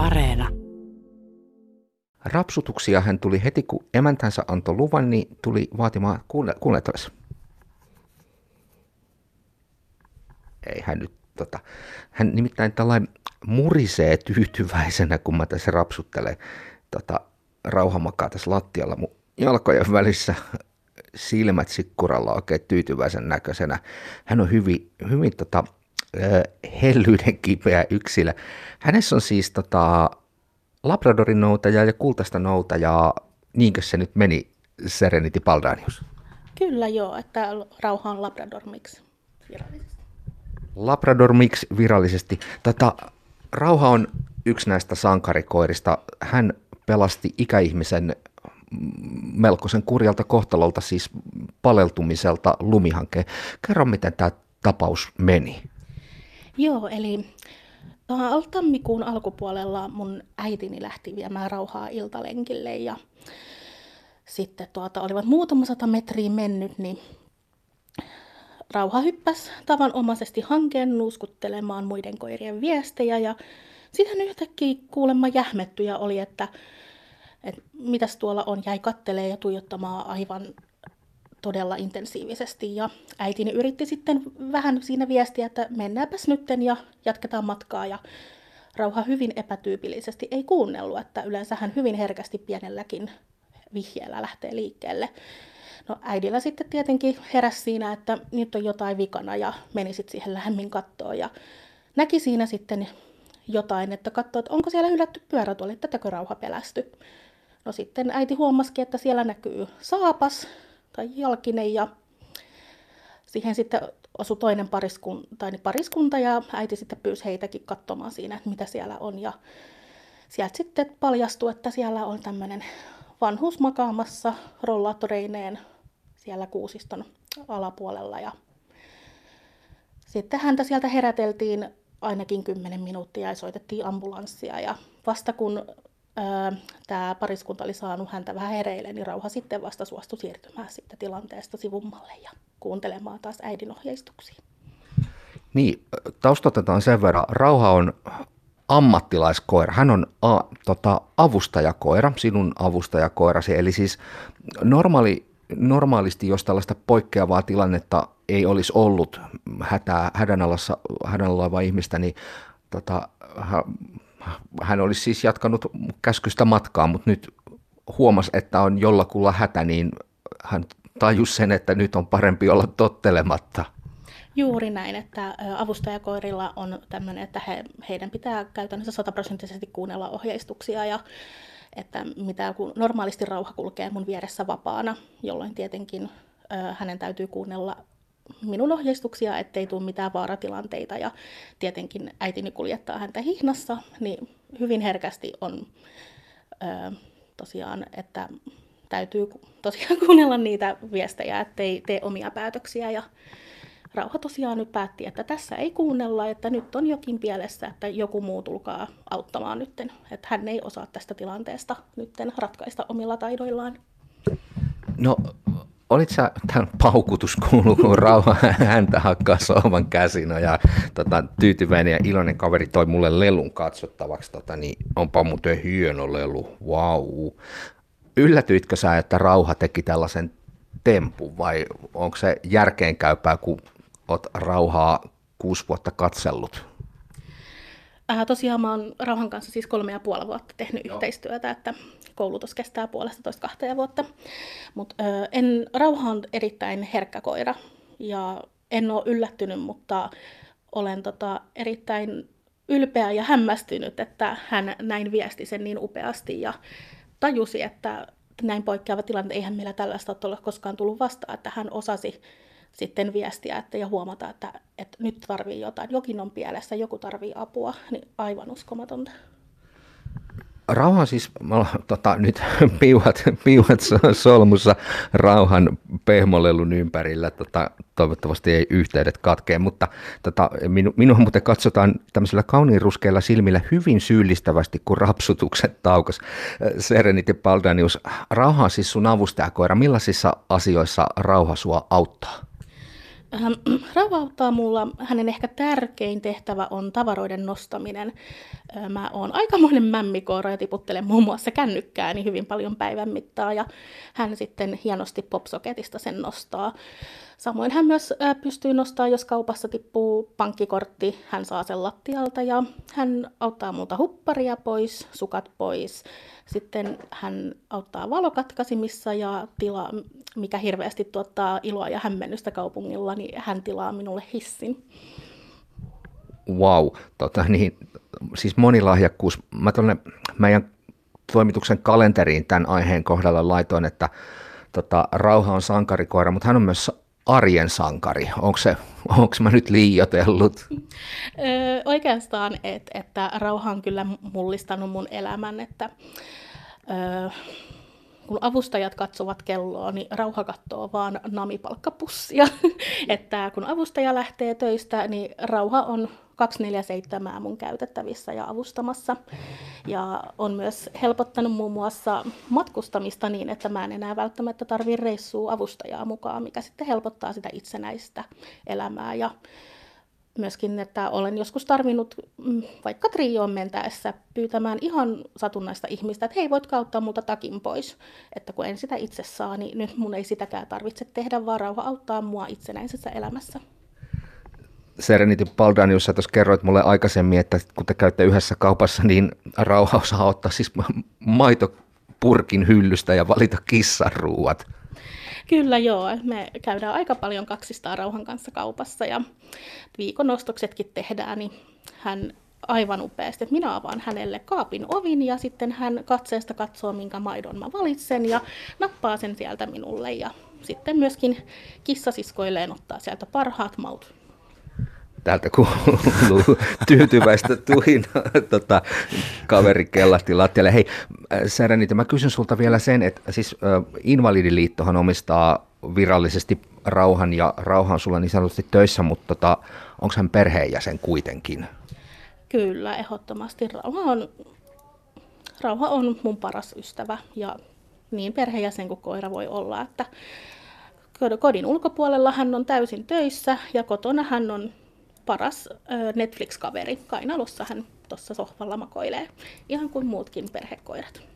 Areena. Rapsutuksia hän tuli heti, kun emäntänsä antoi luvan, niin tuli vaatimaan. Kuunnella Ei hän nyt tota, hän nimittäin tällainen murisee tyytyväisenä, kun mä tässä rapsuttelen. Tota, rauha makaa tässä lattialla mun jalkojen välissä silmät sikkuralla oikein tyytyväisen näköisenä. Hän on hyvin, hyvin tota, hellyyden kipeä yksilö. Hänessä on siis tota, Labradorin noutaja ja kultaista noutajaa, niinkö se nyt meni Serenity Paldanius? Kyllä joo, että rauha on Labrador Mix virallisesti. Labrador Mix virallisesti. Tota, rauha on yksi näistä sankarikoirista. Hän pelasti ikäihmisen melkoisen kurjalta kohtalolta, siis paleltumiselta lumihankkeen. Kerro, miten tämä tapaus meni. Joo, eli tammikuun alkupuolella mun äitini lähti viemään rauhaa iltalenkille ja sitten tuota, olivat muutama sata metriä mennyt, niin Rauha hyppäsi tavanomaisesti hankeen nuuskuttelemaan muiden koirien viestejä ja sitten yhtäkkiä kuulemma jähmettyjä oli, että, että mitäs tuolla on, jäi kattelee ja tuijottamaan aivan todella intensiivisesti. Ja äitini yritti sitten vähän siinä viestiä, että mennäänpäs nytten ja jatketaan matkaa. Ja Rauha hyvin epätyypillisesti ei kuunnellut, että yleensä hän hyvin herkästi pienelläkin vihjeellä lähtee liikkeelle. No äidillä sitten tietenkin heräsi siinä, että nyt on jotain vikana ja meni sitten siihen lähemmin kattoon ja näki siinä sitten jotain, että katsoi, että onko siellä hylätty pyörätuoli, tätäkö rauha pelästy. No sitten äiti huomasikin, että siellä näkyy saapas tai jalkinen ja siihen sitten osui toinen pariskunta, tai pariskunta ja äiti sitten pyysi heitäkin katsomaan siinä, että mitä siellä on. Ja sieltä sitten paljastui, että siellä on tämmöinen vanhus makaamassa rollaattoreineen siellä kuusiston alapuolella. Ja sitten häntä sieltä heräteltiin ainakin 10 minuuttia ja soitettiin ambulanssia. Ja vasta kun tämä pariskunta oli saanut häntä vähän hereille, niin Rauha sitten vasta suostui siirtymään sitten tilanteesta sivummalle ja kuuntelemaan taas äidin ohjeistuksia. Niin, taustotetaan sen verran. Rauha on ammattilaiskoira. Hän on a, tota, avustajakoira, sinun avustajakoirasi. Eli siis normaali, normaalisti, jos tällaista poikkeavaa tilannetta ei olisi ollut hätää, hädänalassa, hädänalaivaa ihmistä, niin tota, hän olisi siis jatkanut käskystä matkaa, mutta nyt huomasi, että on jollakulla hätä, niin hän tajusi sen, että nyt on parempi olla tottelematta. Juuri näin, että avustajakoirilla on tämmöinen, että he, heidän pitää käytännössä sataprosenttisesti kuunnella ohjeistuksia ja että mitä kun normaalisti rauha kulkee mun vieressä vapaana, jolloin tietenkin hänen täytyy kuunnella minun ohjeistuksia, ettei tule mitään vaaratilanteita ja tietenkin äitini kuljettaa häntä hihnassa, niin hyvin herkästi on ö, tosiaan, että täytyy tosiaan kuunnella niitä viestejä, ettei tee omia päätöksiä ja Rauha tosiaan nyt päätti, että tässä ei kuunnella, että nyt on jokin pielessä, että joku muu tulkaa auttamaan nytten. Että hän ei osaa tästä tilanteesta nytten ratkaista omilla taidoillaan. No olit sä, tämän paukutus kuuluu, kun rauha häntä hakkaa sohvan käsin ja tota, tyytyväinen ja iloinen kaveri toi mulle lelun katsottavaksi, tota, niin onpa muuten hieno lelu, wow. Yllätyitkö sä, että rauha teki tällaisen tempun vai onko se järkeenkäypää, kun oot rauhaa kuusi vuotta katsellut? Äh, tosiaan mä oon Rauhan kanssa siis kolme ja puoli vuotta tehnyt Joo. yhteistyötä, että koulutus kestää puolesta toista kahteen vuotta. Mutta äh, en, Rauha on erittäin herkkä koira ja en ole yllättynyt, mutta olen tota, erittäin ylpeä ja hämmästynyt, että hän näin viesti sen niin upeasti ja tajusi, että näin poikkeava tilanne, eihän meillä tällaista ole koskaan tullut vastaan, että hän osasi sitten viestiä että, ja huomata, että, että nyt tarvii jotain, jokin on pielessä, joku tarvii apua, niin aivan uskomatonta. Rauhan siis, tota, nyt piuhat, piuhat solmussa rauhan pehmolelun ympärillä, tota, toivottavasti ei yhteydet katkee, mutta tota, minu, minua muuten katsotaan tämmöisillä kauniin ruskeilla silmillä hyvin syyllistävästi, kun rapsutukset taukas. Serenity Paldanius, rauha siis sun avustajakoira. Millaisissa asioissa rauha sua auttaa? Ähm, Rauha auttaa mulla, hänen ehkä tärkein tehtävä on tavaroiden nostaminen. Mä oon aikamoinen mämmikoira ja tiputtelen muun muassa kännykkääni hyvin paljon päivän mittaa ja hän sitten hienosti popsoketista sen nostaa. Samoin hän myös pystyy nostamaan, jos kaupassa tippuu pankkikortti, hän saa sen lattialta ja hän auttaa multa hupparia pois, sukat pois. Sitten hän auttaa valokatkaisimissa ja tila, mikä hirveästi tuottaa iloa ja hämmennystä kaupungilla, niin hän tilaa minulle hissin. Wow, tota, niin, siis monilahjakkuus. Mä tuonne meidän toimituksen kalenteriin tämän aiheen kohdalla laitoin, että tota, Rauha on sankarikoira, mutta hän on myös arjen sankari. Onko se, onko mä nyt liiotellut? Öö, oikeastaan, et, että rauha on kyllä mullistanut mun elämän, että öö, kun avustajat katsovat kelloa, niin rauha katsoo vaan namipalkkapussia. että kun avustaja lähtee töistä, niin rauha on 247 mun käytettävissä ja avustamassa. Ja on myös helpottanut muun muassa matkustamista niin, että mä en enää välttämättä tarvii reissua avustajaa mukaan, mikä sitten helpottaa sitä itsenäistä elämää. Ja myöskin, että olen joskus tarvinnut mm, vaikka trioon mentäessä pyytämään ihan satunnaista ihmistä, että hei, voit kauttaa multa takin pois. Että kun en sitä itse saa, niin nyt mun ei sitäkään tarvitse tehdä, vaan rauha auttaa mua itsenäisessä elämässä. Serenity Paldanius, sä tuossa kerroit mulle aikaisemmin, että kun te käytte yhdessä kaupassa, niin rauha osaa ottaa siis maitopurkin hyllystä ja valita kissan ruuat. Kyllä joo, me käydään aika paljon kaksistaan rauhan kanssa kaupassa ja viikon ostoksetkin tehdään, niin hän aivan upeasti, että minä avaan hänelle kaapin ovin ja sitten hän katseesta katsoo, minkä maidon mä valitsen ja nappaa sen sieltä minulle ja sitten myöskin kissasiskoilleen ottaa sieltä parhaat maut täältä kuuluu tyytyväistä tuhinaa tota, kaveri kellahti lattialle. Hei äh, Serenity, mä kysyn sulta vielä sen, että siis äh, Invalidiliittohan omistaa virallisesti rauhan ja rauhan sulla niin sanotusti töissä, mutta tota, onko hän perheenjäsen kuitenkin? Kyllä, ehdottomasti. Rauha on, rauha on mun paras ystävä ja niin perheenjäsen kuin koira voi olla, että kodin ulkopuolella hän on täysin töissä ja kotona hän on paras Netflix-kaveri. Kainalossa hän tuossa sohvalla makoilee, ihan kuin muutkin perhekoirat.